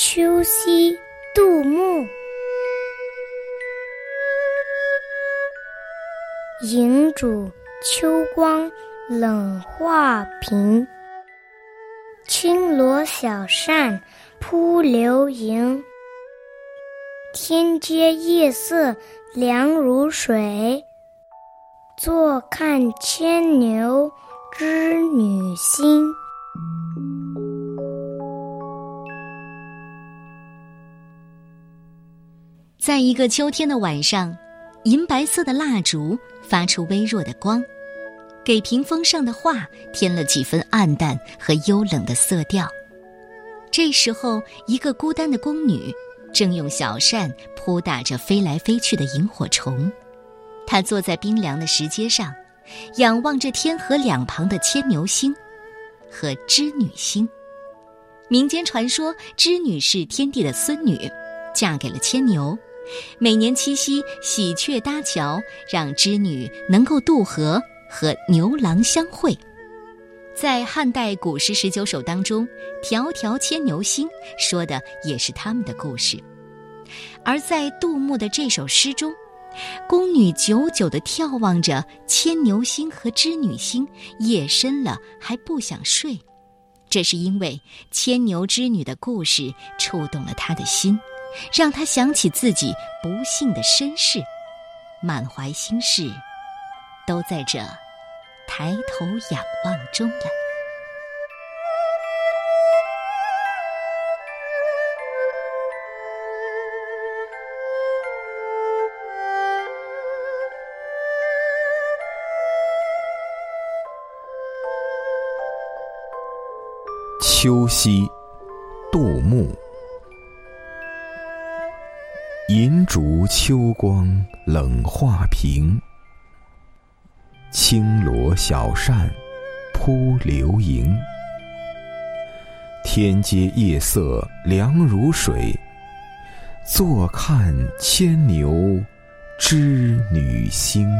秋夕，杜牧。营主秋光冷画屏，轻罗小扇扑流萤。天阶夜色凉如水，坐看牵牛织女星。在一个秋天的晚上，银白色的蜡烛发出微弱的光，给屏风上的画添了几分暗淡和幽冷的色调。这时候，一个孤单的宫女正用小扇扑打着飞来飞去的萤火虫。她坐在冰凉的石阶上，仰望着天河两旁的牵牛星和织女星。民间传说，织女是天帝的孙女，嫁给了牵牛。每年七夕，喜鹊搭桥，让织女能够渡河和牛郎相会。在汉代古诗十九首当中，《迢迢牵牛星》说的也是他们的故事。而在杜牧的这首诗中，宫女久久地眺望着牵牛星和织女星，夜深了还不想睡，这是因为牵牛织女的故事触动了他的心。让他想起自己不幸的身世，满怀心事，都在这抬头仰望中了。秋夕，杜牧。银烛秋光冷画屏，轻罗小扇扑流萤。天阶夜色凉如水，坐看牵牛织女星。